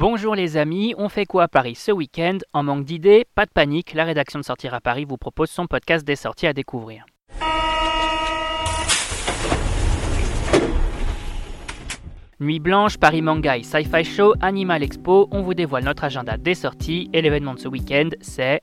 Bonjour les amis, on fait quoi à Paris ce week-end? En manque d'idées, pas de panique, la rédaction de Sortir à Paris vous propose son podcast des sorties à découvrir. Nuit Blanche, Paris Manga et Sci-Fi Show, Animal Expo, on vous dévoile notre agenda des sorties et l'événement de ce week-end c'est...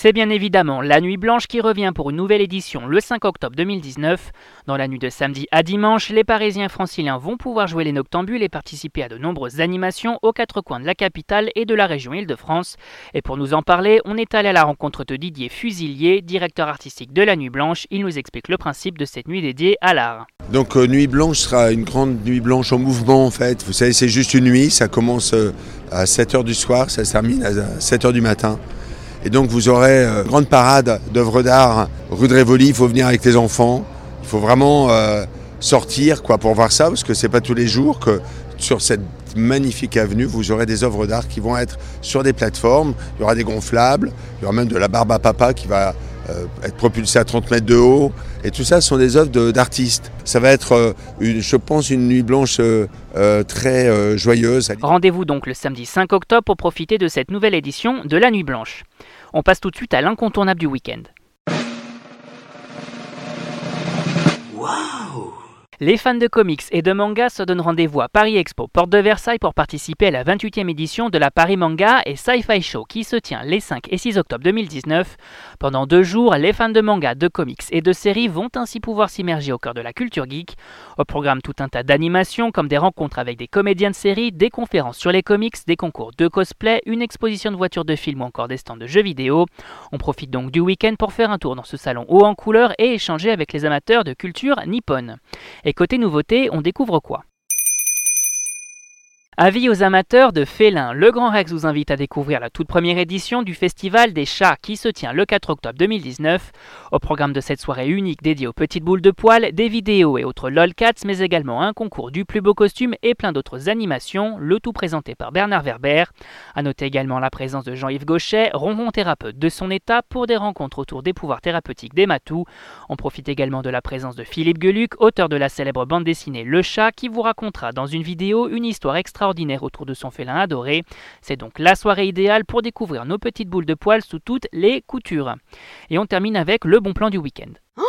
C'est bien évidemment La Nuit Blanche qui revient pour une nouvelle édition le 5 octobre 2019. Dans la nuit de samedi à dimanche, les Parisiens franciliens vont pouvoir jouer les noctambules et participer à de nombreuses animations aux quatre coins de la capitale et de la région Île-de-France. Et pour nous en parler, on est allé à la rencontre de Didier Fusilier, directeur artistique de La Nuit Blanche. Il nous explique le principe de cette nuit dédiée à l'art. Donc euh, Nuit Blanche sera une grande nuit blanche en mouvement en fait. Vous savez, c'est juste une nuit, ça commence euh, à 7h du soir, ça termine à 7h du matin. Et donc vous aurez une euh, grande parade d'œuvres d'art rue de Rivoli. Il faut venir avec les enfants. Il faut vraiment euh, sortir quoi, pour voir ça, parce que c'est pas tous les jours que sur cette magnifique avenue, vous aurez des œuvres d'art qui vont être sur des plateformes. Il y aura des gonflables, il y aura même de la barbe à papa qui va euh, être propulsée à 30 mètres de haut. Et tout ça sont des œuvres d'artistes. Ça va être, une, je pense, une nuit blanche très joyeuse. Rendez-vous donc le samedi 5 octobre pour profiter de cette nouvelle édition de la Nuit Blanche. On passe tout de suite à l'incontournable du week-end. Les fans de comics et de manga se donnent rendez-vous à Paris Expo, porte de Versailles, pour participer à la 28e édition de la Paris Manga et Sci-Fi Show qui se tient les 5 et 6 octobre 2019. Pendant deux jours, les fans de manga, de comics et de séries vont ainsi pouvoir s'immerger au cœur de la culture geek. Au programme, tout un tas d'animations comme des rencontres avec des comédiens de séries, des conférences sur les comics, des concours de cosplay, une exposition de voitures de films ou encore des stands de jeux vidéo. On profite donc du week-end pour faire un tour dans ce salon haut en couleur et échanger avec les amateurs de culture nippone. Et côté nouveauté, on découvre quoi? Avis aux amateurs de félins, le Grand Rex vous invite à découvrir la toute première édition du Festival des chats qui se tient le 4 octobre 2019. Au programme de cette soirée unique dédiée aux petites boules de poils, des vidéos et autres lolcats, mais également un concours du plus beau costume et plein d'autres animations, le tout présenté par Bernard Werber. A noter également la présence de Jean-Yves Gauchet, ronron thérapeute de son état, pour des rencontres autour des pouvoirs thérapeutiques des matous. On profite également de la présence de Philippe Geluc, auteur de la célèbre bande dessinée Le Chat, qui vous racontera dans une vidéo une histoire extraordinaire autour de son félin adoré. C'est donc la soirée idéale pour découvrir nos petites boules de poils sous toutes les coutures. Et on termine avec le bon plan du week-end.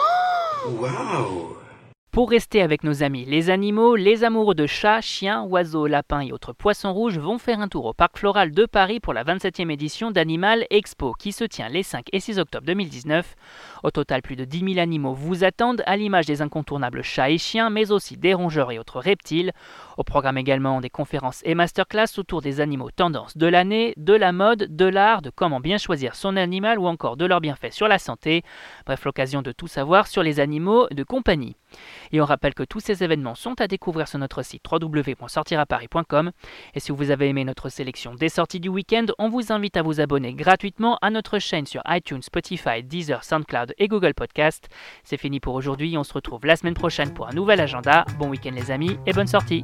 Pour rester avec nos amis les animaux, les amoureux de chats, chiens, oiseaux, lapins et autres poissons rouges vont faire un tour au Parc Floral de Paris pour la 27e édition d'Animal Expo qui se tient les 5 et 6 octobre 2019. Au total, plus de 10 000 animaux vous attendent, à l'image des incontournables chats et chiens, mais aussi des rongeurs et autres reptiles. Au programme également des conférences et masterclass autour des animaux tendances de l'année, de la mode, de l'art, de comment bien choisir son animal ou encore de leurs bienfaits sur la santé. Bref, l'occasion de tout savoir sur les animaux de compagnie. Et on rappelle que tous ces événements sont à découvrir sur notre site www.sortiraparis.com. Et si vous avez aimé notre sélection des sorties du week-end, on vous invite à vous abonner gratuitement à notre chaîne sur iTunes, Spotify, Deezer, SoundCloud et Google Podcast. C'est fini pour aujourd'hui, on se retrouve la semaine prochaine pour un nouvel agenda. Bon week-end les amis et bonne sortie